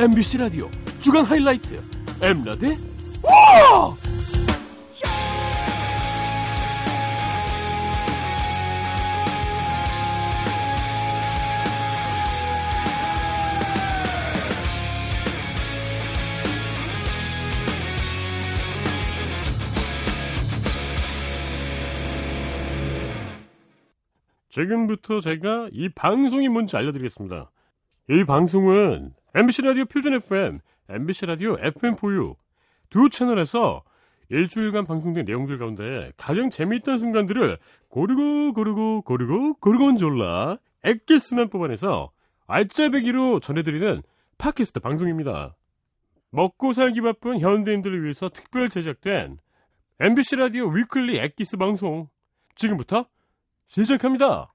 MBC 라디오 주간 하이라이트 엠라디 와! 지금부터 제가 이 방송이 뭔지 알려드리겠습니다. 이 방송은 MBC 라디오 표준 FM, MBC 라디오 FM4U 두 채널에서 일주일간 방송된 내용들 가운데 가장 재미있던 순간들을 고르고 고르고 고르고 고르곤졸라 엑기스만 뽑아내서 알짜배기로 전해드리는 팟캐스트 방송입니다. 먹고 살기 바쁜 현대인들을 위해서 특별 제작된 MBC 라디오 weekly 엑기스 방송 지금부터 시작합니다.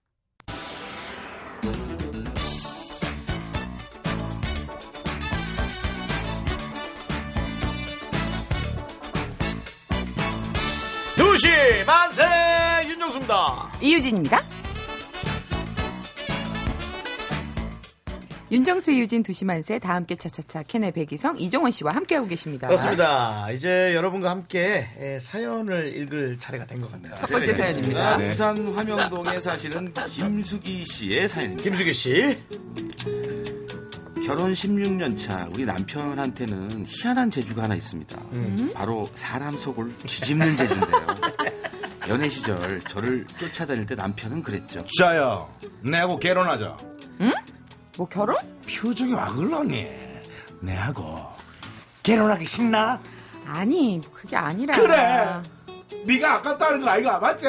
두시 만세 윤정수입니다. 이유진입니다. 윤정수 이유진 두시만세 다 함께 차차차 캔의 백이성 이종원 씨와 함께하고 계십니다. 그렇습니다. 이제 여러분과 함께 에, 사연을 읽을 차례가 된 것 같네요. 첫 번째 사연입니다. 네. 부산 화명동에 사시는 김수기 씨의 사연입니다. 김수기 씨. 결혼 16년 차 우리 남편한테는 희한한 재주가 하나 있습니다. 음. 바로 사람 속을 뒤집는 재주인데요. 연애 시절 저를 쫓아다닐 때 남편은 그랬죠. 자야, 내하고 결혼하자. 뭐 결혼? 표정이 와 그러니? 내하고 결혼하기 싫나? 아니 그게 아니라. 그래. 네가 아깝다는 거 아이가 맞지?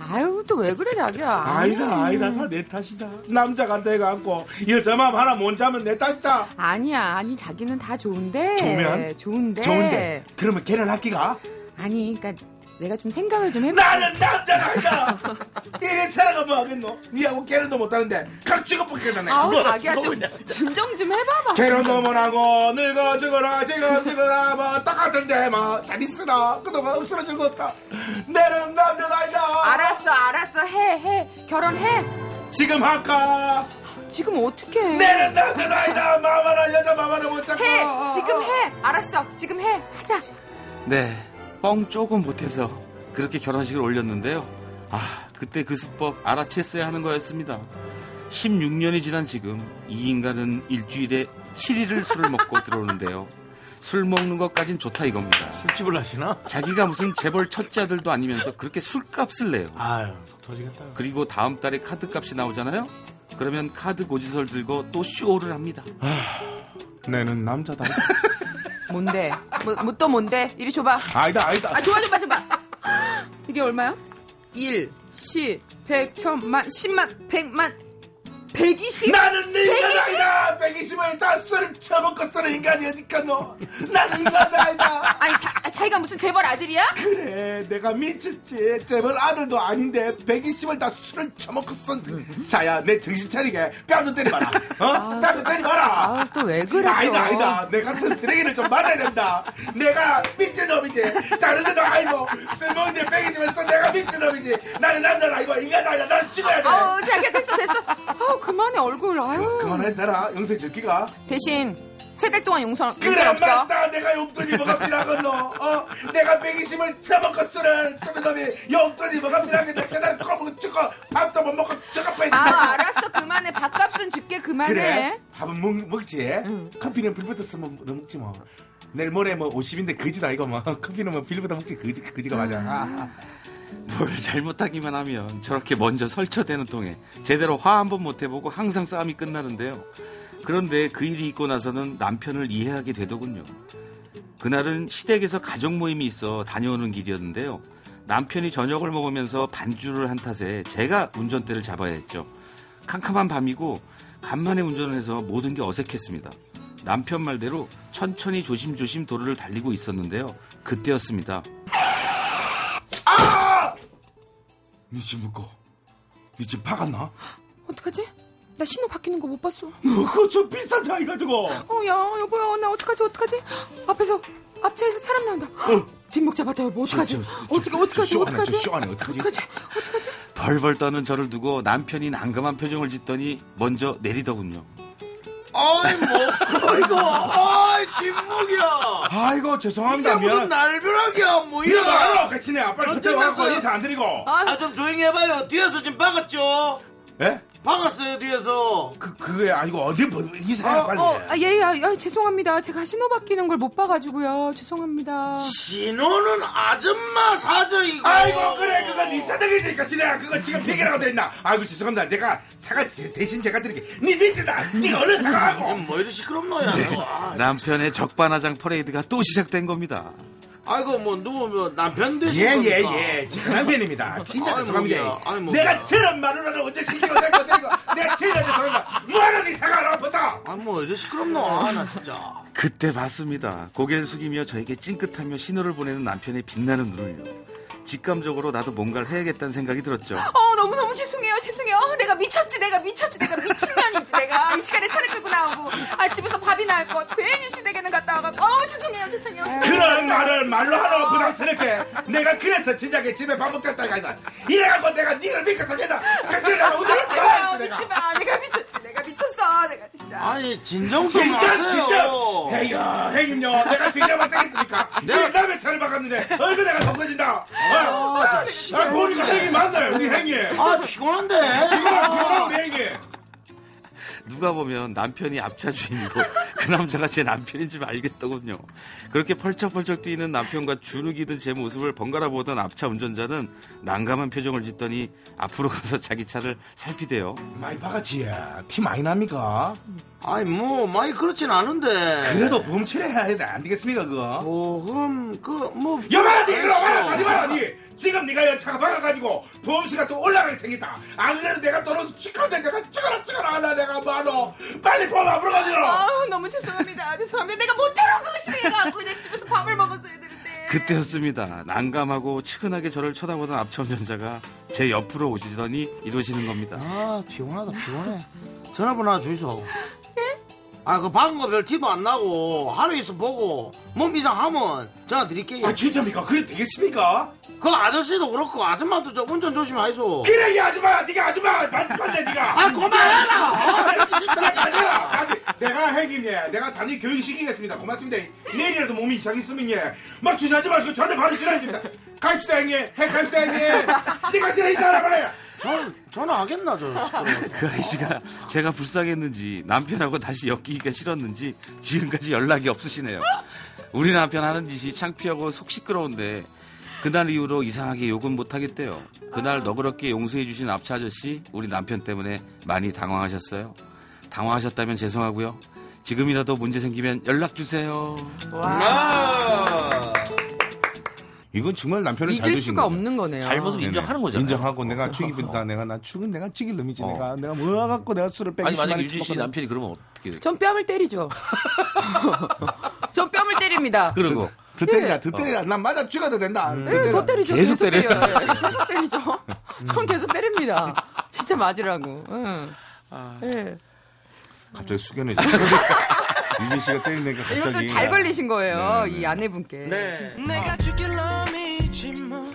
아유 또 왜 그래 자기야. 아이가 아이가 다내 탓이다. 남자가 돼갖고 여자 마음 하나 못 잡으면 내 탓이다. 아니야 아니 자기는 다 좋은데. 좋으면? 좋은데. 좋은데 그러면 결혼할기가? 아니 그러니까 내가 좀 생각을 좀 해봐. 나는 남자가 아니다. 이래 살아가 뭐 하겠노? 니하고 결혼도 못하는데 각 죽어보겠다네. 아우 자기야 좀 진정 좀 해봐봐. 결혼도 못하고 늙어 죽어라 지금 죽어라 뭐 똑같은데 뭐잘 있으라 그동안 없어져 죽었다 내는 남자가 아니다 알았어 알았어 해 해 결혼해. 지금 할까 지금 어떻게 해? 내는 남자가 아니다 마음 하나 여자 하나 못 잡고 해 지금 해 알았어 지금 해 하자. 네, 뻥 조금 못해서 그렇게 결혼식을 올렸는데요. 아, 그때 그 수법 알아챘어야 하는 거였습니다. 16년이 지난 지금 이 인간은 일주일에 7일을 술을 먹고 들어오는데요. 술 먹는 것까진 좋다 이겁니다. 술집을 하시나? 자기가 무슨 재벌 첫째 아들도 아니면서 그렇게 술값을 내요. 아유, 속 터지겠다. 그리고 다음 달에 카드값이 나오잖아요. 그러면 카드 고지서를 들고 또 쇼를 합니다. 내는 남자다 뭔데? 뭐, 뭐 또 뭔데? 이리 줘봐. 아니다 아니다 아, 줘봐, 줘봐, 줘봐. 이게 얼마야? 1, 10, 100, 1000만, 10만, 100만, 120? 나는 네 인간 아니다 120을 다 술을 처먹고 쓰는 인간이 어디까 너 나는 인간 아니다 아니, 자, 자기가 무슨 재벌 아들이야? 그래 내가 미쳤지 재벌 아들도 아닌데 120을 다 술을 처먹고 쓴 자야 내 정신 차리게 뺨도 때리마라 어? 뺨도 때리마라 아우, 또왜 그래? 또. 아니다 아니다 내 같은 쓰레기를 좀 받아야 된다 내가 미친 놈이지 다른 데도 아니고 술 먹는데 120을 내가 미친 놈이지 나는 남자는 아니고 인간 아니다 난 죽어야 돼 아우, 자기야, 됐어, 됐어. 아우, 그만해, 얼굴. 아유. 그만해 되라 영세 줄기가 대신, 세달 동안 용서, 그래 없어. 맞다 내가 용돈이 뭐가 어? 내가 120을 처먹고 쓰는 쓰는 놈이 용돈이 뭐가 필요하겠다 세달 꼬먹고 죽고 밥도 못 먹고 죽어 빼야 아, 알았어. 그만해. 밥값은 줄게. 그만해. 그래 밥은 먹, 먹지 커피는 빌부터 쓰면 너 먹지 뭐 내일 모레 뭐 50인데 그지다 이거 뭐 커피는 뭐 빌부터 먹지 그지, 그지가 맞아 아, 뭘 잘못하기만 하면 저렇게 먼저 설쳐대는 통에 제대로 화 한 번 못 해보고 항상 싸움이 끝나는데요. 그런데 그 일이 있고 나서는 남편을 이해하게 되더군요. 그날은 시댁에서 가족 모임이 있어 다녀오는 길이었는데요. 남편이 저녁을 먹으면서 반주를 한 탓에 제가 운전대를 잡아야 했죠. 캄캄한 밤이고 간만에 운전을 해서 모든 게 어색했습니다. 남편 말대로 천천히 조심조심 도로를 달리고 있었는데요. 그때였습니다. 니집 묻고 니집 박았나? 어떡하지? 나 신호 바뀌는 거 못 봤어. 그거 좀 비싼 차이가 저거 어, 야, 여보야, 나 어떡하지, 어떡하지? 앞에서, 앞차에서 사람 나온다. 뒷목 잡았다, 여보, 어떡하지? 저, 저, 저, 어떻게, 저, 어떡하지, 어떡하지? 저쇼 어떡하지? 어떡하지, 어떡하지? 벌벌 떠는 저를 두고 남편이 난감한 표정을 짓더니 먼저 내리더군요. 아이 뭐 이거 아이 뒷목이야 아이고 죄송합니다 이게 무슨 미안 날벼락이야 뭐야 알아 그치네 빨리 그때 와서. 인사 안 드리고 아 좀 조용히 해봐요 뒤에서 지금 박았죠 예? 박았어요 뒤에서. 그, 그게 아니고 어디 뭐 이사해 어, 빨리. 어, 아, 예, 예, 아, 죄송합니다. 제가 신호 바뀌는 걸 못 봐가지고요. 죄송합니다. 신호는 아줌마 사저 이거 아이고 그래. 그건 네 사정이지 그치네 그거 지금 폐기라고 돼 있나? 아이고 죄송합니다. 내가 사과 대신 제가 드릴게 네 미치다. 네가 얼른 사과하고. 뭐 이리 시끄럽노 야. 아, 남편의 적반하장 퍼레이드가 또 시작된 겁니다. 아이고 뭐 누우면 남편 되신 겁니까? 예예예 제가 남편입니다 진짜 아이, 죄송합니다 뭐야. 아이, 뭐야. 내가 저런 마누라를 언제 시키고 내고 데리고 내가 진짜 죄송합니다 뭐하는 네 사과를 아프다 아뭐 이리 시끄럽노 아, 나 진짜 그때 봤습니다. 고개를 숙이며 저에게 찡긋하며 신호를 보내는 남편의 빛나는 눈을요. 직감적으로 나도 뭔가를 해야겠다는 생각이 들었죠. 어, 너무너무 죄송해요. 죄송해요. 어, 내가 미쳤지. 내가 미쳤지. 내가 미친년이지. 내가 이 시간에 차를 끌고 나오고. 아, 집에서 밥이나 할 걸. 괜히 시댁에는 갔다 와가지고. 어, 죄송해요. 죄송해요. 그런 말을 말로 하러 부담스럽게. 내가 그래서 진작에 집에 밥 먹자 이거. 이래갖고 내가 니를 믿고 살겠다 그래서 내가 믿지 운전을 마요. 했어 믿지 내가. 마. 내가 미쳤지. 내가 미쳤어. 내가 진짜. 아니 진정 좀 진짜 하세요. 진짜 헤이요 헤이님요. 내가 진짜 맞서겠습니까? 내가 남의 차를 박았는데 얼굴 내가 덮어진다. 아, 아 보니까 행이 맞나요 우리 행이 아 피곤한데. 피곤한 피곤한 우리 행이 누가 보면 남편이 앞차 주인이고 그 남자가 제 남편인 줄 알겠더군요. 그렇게 펄쩍펄쩍 뛰는 남편과 주눅이 든 제 모습을 번갈아 보던 앞차 운전자는 난감한 표정을 짓더니 앞으로 가서 자기 차를 살피대요. 많이 박았지 티 많이 납니까? 아니 뭐 많이 그렇진 않은데. 그래도 범죄를 해야 돼 안 되겠습니까 그거? 보험 그뭐 여봐라 니 일로 와라 가지 마라 니. 지금 네가 연차가 박아가지고 보험수가 또 올라가게 생겼다. 안 그래도 내가 떨어서 치카인데 내가 찍어라 찍어라 하나 내가 뭐 하노 빨리 보험 앞으로 가지로 아우, 너무 죄송합니다. 죄송합니다. 내가 못해놓은 것이 내가 그냥 집에서 밥을 먹었어야 되는데. 그때였습니다. 난감하고 치근하게 저를 쳐다보던 앞차 운전자가 제 옆으로 오시더니 이러시는 겁니다. 아 피곤하다 피곤해 전화번호 하나 주이소 아 그 박은 거별 티도 안 나고 하루 있어 보고 몸 이상하면 전화 드릴게요 아 진짜입니까 그래 되겠습니까 그 아저씨도 그렇고 아줌마도 저 운전 조심하이소 그래 이 아줌마 네가 아줌마 맞건데 네가 아 그만해라 아, 이렇게 싫다, 야, 진짜. 가져라. 가지. 내가 핵임예. 내가 단지 교육시키겠습니다. 고맙습니다. 내일이라도 몸이 이상했으면 예. 막 주시하지 마시고 저한테 바로 지나입니다. 가입시다 형님. 핵 가입시다 형님. 네가 싫어 이 사람 빨리. 전 전화하겠나 저 시끄러워 그 아저씨가 제가 불쌍했는지 남편하고 다시 엮이기가 싫었는지 지금까지 연락이 없으시네요. 우리 남편 하는 짓이 창피하고 속 시끄러운데 그날 이후로 이상하게 욕은 못하겠대요. 그날 너그럽게 용서해주신 앞차 아저씨 우리 남편 때문에 많이 당황하셨어요. 당황하셨다면 죄송하고요. 지금이라도 문제 생기면 연락 주세요. 아. 이건 정말 남편을 잘 이길 두신 수가 거죠. 없는 거네요. 잘못을 인정하는 거잖아요. 인정하고 내가 죽이다 내가 나 죽은 내가 죽일 놈이지 어. 내가 내가 뭐 갖고 내가 술을 빼기 아니 만약 유진 씨. 남편이 그러면 어떻게 돼? 전 뺨을 때리죠. 전 뺨을 때립니다. 그러고 더 때리라 예. 더 때리라 난 맞아 죽어도 된다 네, 더 때리죠. 계속 때려요. 때려요. 예, 계속 때리죠. 전 계속 때립니다. 진짜 맞으라고. 응. 예. 갑자기 숙연해져 유진 씨가 때리니까 갑자기 이것도 잘 걸리신 거예요. 네, 네. 이 아내분께. 네내 뭐뭐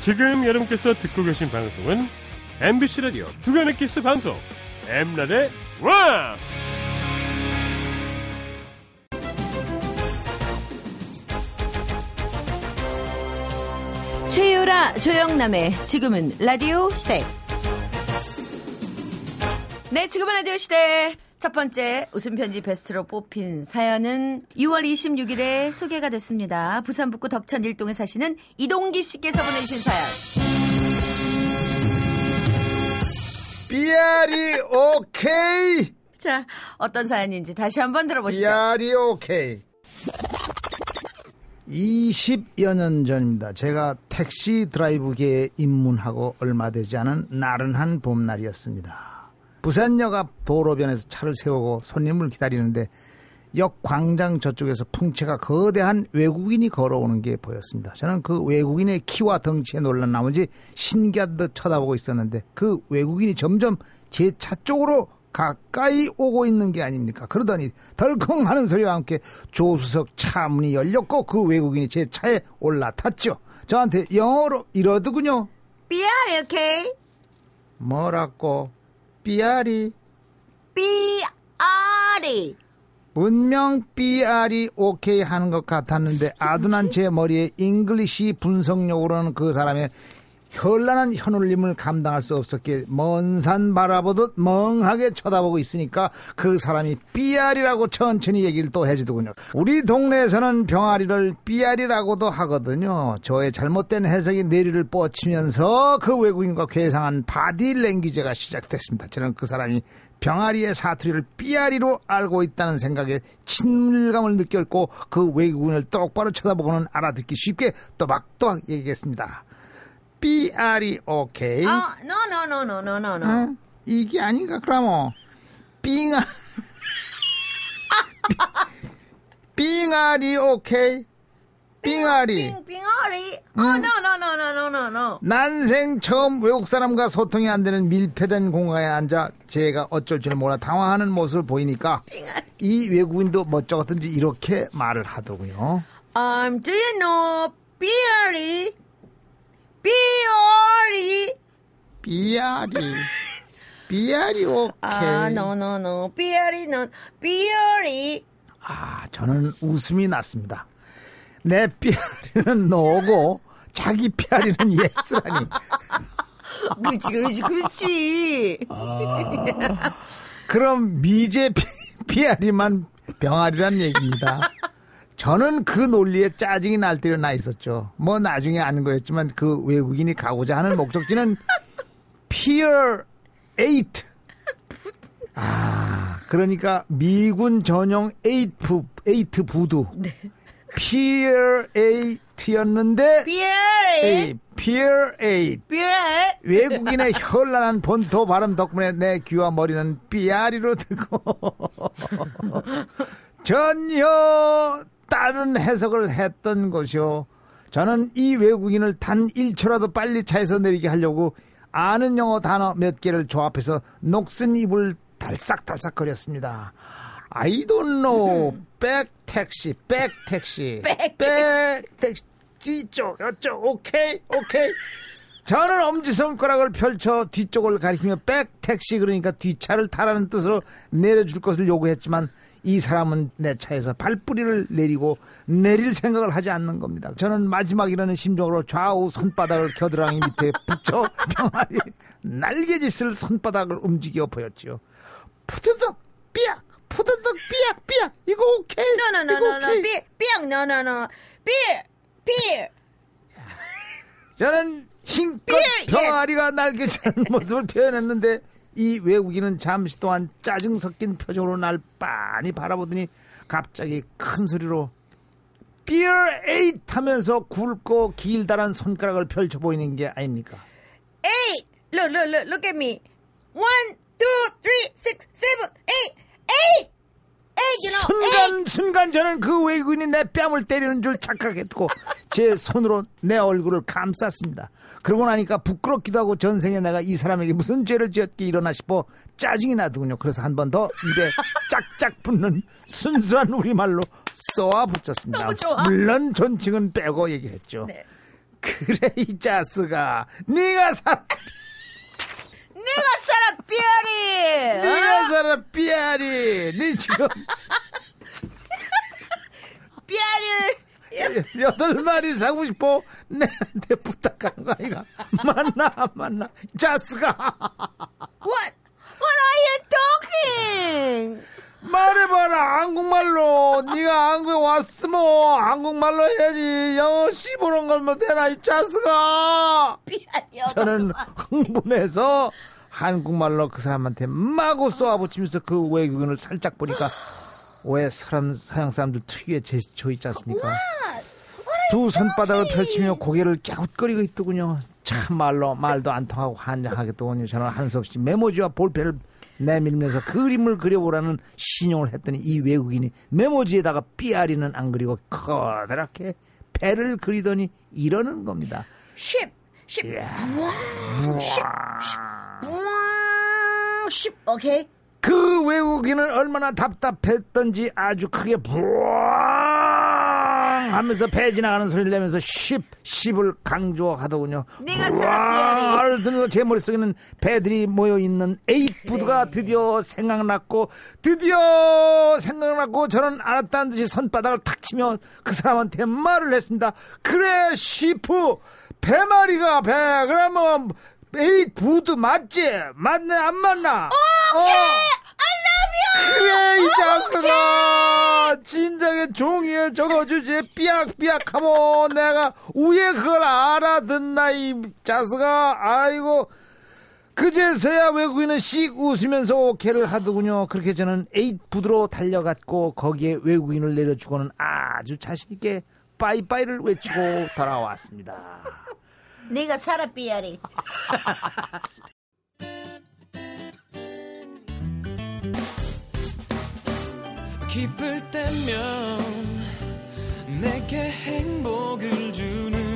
지금 여러분께서 듣고 계신 방송은 MBC 라디오 주간 엑기스 방송 엠라대왕! 조영남의 지금은 라디오 시대. 네, 지금은 라디오 시대. 첫 번째 웃음 편지 베스트로 뽑힌 사연은 6월 26일에 소개가 됐습니다. 부산 북구 덕천 일동에 사시는 이동기 씨께서 보내주신 사연. 삐아리 오케이 자, 어떤 사연인지 다시 한번 들어보시죠. 삐아리 오케이 20여 년 전입니다. 제가 택시 드라이브계에 입문하고 얼마 되지 않은 나른한 봄날이었습니다. 부산역 앞 도로변에서 차를 세우고 손님을 기다리는데 역 광장 저쪽에서 풍채가 거대한 외국인이 걸어오는 게 보였습니다. 저는 그 외국인의 키와 덩치에 놀란 나머지 신기한 듯 쳐다보고 있었는데 그 외국인이 점점 제 차 쪽으로 가까이 오고 있는 게 아닙니까? 그러더니 덜컹 하는 소리와 함께 조수석 차 문이 열렸고 그 외국인이 제 차에 올라탔죠. 저한테 영어로 이러더군요. 삐아리, 오케이? 뭐라고? 삐아리. 삐아리. 분명 삐아리 오케이 하는 것 같았는데 아둔한 제 머리에 English 분석력으로는 그 사람의 현란한 혀놀림을 감당할 수 없었기에 먼 산 바라보듯 멍하게 쳐다보고 있으니까 그 사람이 삐아리라고 천천히 얘기를 또 해주더군요. 우리 동네에서는 병아리를 삐아리라고도 하거든요. 저의 잘못된 해석이 뇌리를 뻗치면서 그 외국인과 괴상한 바디 랭귀지가 시작됐습니다. 저는 그 사람이 병아리의 사투리를 삐아리로 알고 있다는 생각에 친밀감을 느꼈고 그 외국인을 똑바로 쳐다보고는 알아듣기 쉽게 또박또박 얘기했습니다. 삐아리 오케이. 어, no, no, no, no, no, no, no. 어? 이게 아닌가 그러면 삥아 삥아리 오케이 삥아리 삥, 삥아리. 어, no, no, no, no, no, no, no. 난생 처음 외국 사람과 소통이 안 되는 밀폐된 공간에 앉아 제가 어쩔 줄 몰라 당황하는 모습을 보이니까 이 외국인도 멋쩍었든지 이렇게 말을 하더군요. Um, do you know 삐아리? 삐아리 삐아리 오케이. 아, no, no, no. 삐아리, no. 삐아리. 아, 저는 웃음이 났습니다. 내 삐아리는 노고 자기 삐아리는 예스라니. 그렇지, 그렇지, 그렇지. 그럼 미제 피- 삐아리만 병아리란 얘기입니다. 저는 그 논리에 짜증이 날 대로 나 있었죠. 뭐 나중에 아는 거였지만 그 외국인이 가고자 하는 목적지는 pier eight. 아, 그러니까 미군 전용 eight, eight 부두. Pier eight였는데 삐아리. Pier eight. 삐아리. 외국인의 현란한 본토 발음 덕분에 내 귀와 머리는 삐아리로 듣고 전혀 다른 해석을 했던 것이요. 저는 이 외국인을 단 1초라도 빨리 차에서 내리게 하려고 아는 영어 단어 몇 개를 조합해서 녹슨 입을 달싹달싹 거렸습니다. I don't know. 백 택시, 백 택시, 백 택시, 뒤쪽, 여쪽, 오케이, 오케이. 저는 엄지손가락을 펼쳐 뒤쪽을 가리키며 백 택시 그러니까 뒷차를 타라는 뜻으로 내려줄 것을 요구했지만 이 사람은 내 차에서 발뿌리를 내리고 내릴 생각을 하지 않는 겁니다. 저는 마지막이라는 심정으로 좌우 손바닥을 겨드랑이 밑에 붙여 병아리 날개짓을 손바닥을 움직여 보였지요. 푸드덕 삐약 푸드덕 삐약 삐약 이거 오케이 No, no, no, 이거 no, no. 오케이. 삐, 삐약, no, no, no. 삐, 삐. 저는 힘껏 예, 예. 병아리가 날개치는 모습을 표현했는데 이 외국인은 잠시 동안 짜증 섞인 표정으로 날 빤히 바라보더니 갑자기 큰 소리로 Beer 8 하면서 굵고 길다란 손가락을 펼쳐 보이는 게 아닙니까? 8! Look, look, look, look at me. 1, 2, 3, 6, 7, 8! 8! 순간 순간 저는 그 외국인이 내 뺨을 때리는 줄 착각했고 제 손으로 내 얼굴을 감쌌습니다. 그러고 나니까 부끄럽기도 하고 전생에 내가 이 사람에게 무슨 죄를 지었기 일어나 싶어 짜증이 나더군요. 그래서 한 번 더 입에 짝짝 붙는 순수한 우리말로 쏘아 붙였습니다. 물론 존칭은 빼고 얘기했죠. 네. 그래 이 자스가 네가 살아, 삐아리. 네가 살아 삐아리. 네 지금. 삐아리. 여덟 마리 사고 싶어? 내한테 부탁하는 거 아이가? 만나 안 만나. 자스가. What? What are you talking? 말해봐라 한국말로. 네가 한국에 왔으면 한국말로 해야지. 영어 씹어놓은 걸 못해라 이 자스가. 저는 흥분해서 한국말로 그 사람한테 마구 쏘아붙이면서 그 외국인을 살짝 보니까 왜 사람 서양 사람들 특유의 제스처 있지 않습니까? 두 손바닥을 펼치며 고개를 갸웃거리고 있더군요. 참말로 말도 안 통하고 한장하겠더군요. 저는 한수 없이 메모지와 볼펜을 내밀면서 그림을 그려보라는 신용을 했더니 이 외국인이 메모지에다가 삐아리는 안 그리고 커다랗게 배를 그리더니 이러는 겁니다. 쉽, 쉽, 부왕, 쉽, 쉽, 부왕, 쉽. 오케이. 그 외국인은 얼마나 답답했던지 아주 크게 부엉 하면서 배 지나가는 소리를 내면서 쉽, 쉽을 강조하더군요. 네가 부엉을 들으면서 제 머릿속에는 배들이 모여있는 에이푸드가 드디어 생각났고 드디어 생각났고 저는 알았다는 듯이 손바닥을 탁 치며 그 사람한테 말을 했습니다. 그래 쉬프 배마리가 배 그러면 에이푸드 맞지? 맞네 안 맞나? 오케이! 그래 이 자식아. 진작에 종이에 적어주지. 삐약삐약하면 내가 위에 그걸 알아듣나 이 자식아? 아이고. 그제서야 외국인은 씩 웃으면서 오케이를 하더군요. 그렇게 저는 에이푸드로 달려갔고 거기에 외국인을 내려주고는 아주 자신있게 빠이빠이를 외치고 돌아왔습니다 네가 살아 삐아리. 기쁠 때면 내게 행복을 주는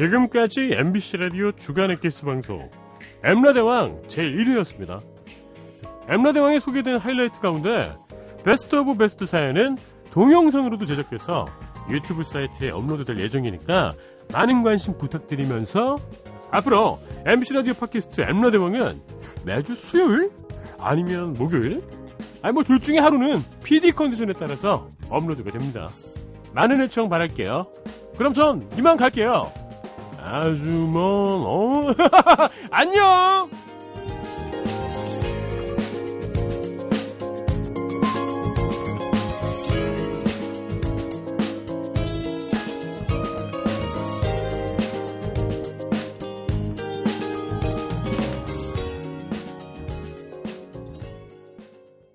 지금까지 MBC 라디오 주간 엑기스 방송 엠라대왕 제1회였습니다. 엠라대왕에 소개된 하이라이트 가운데 best of best 사연은 동영상으로도 제작돼서 유튜브 사이트에 업로드될 예정이니까 많은 관심 부탁드리면서 앞으로 MBC 라디오 팟캐스트 엠라대왕은 매주 수요일 아니면 목요일 아니 뭐 둘 중에 하루는 PD 컨디션에 따라서 업로드가 됩니다. 많은 애청 바랄게요. 그럼 전 이만 갈게요. 아주 먼, 어? 안녕!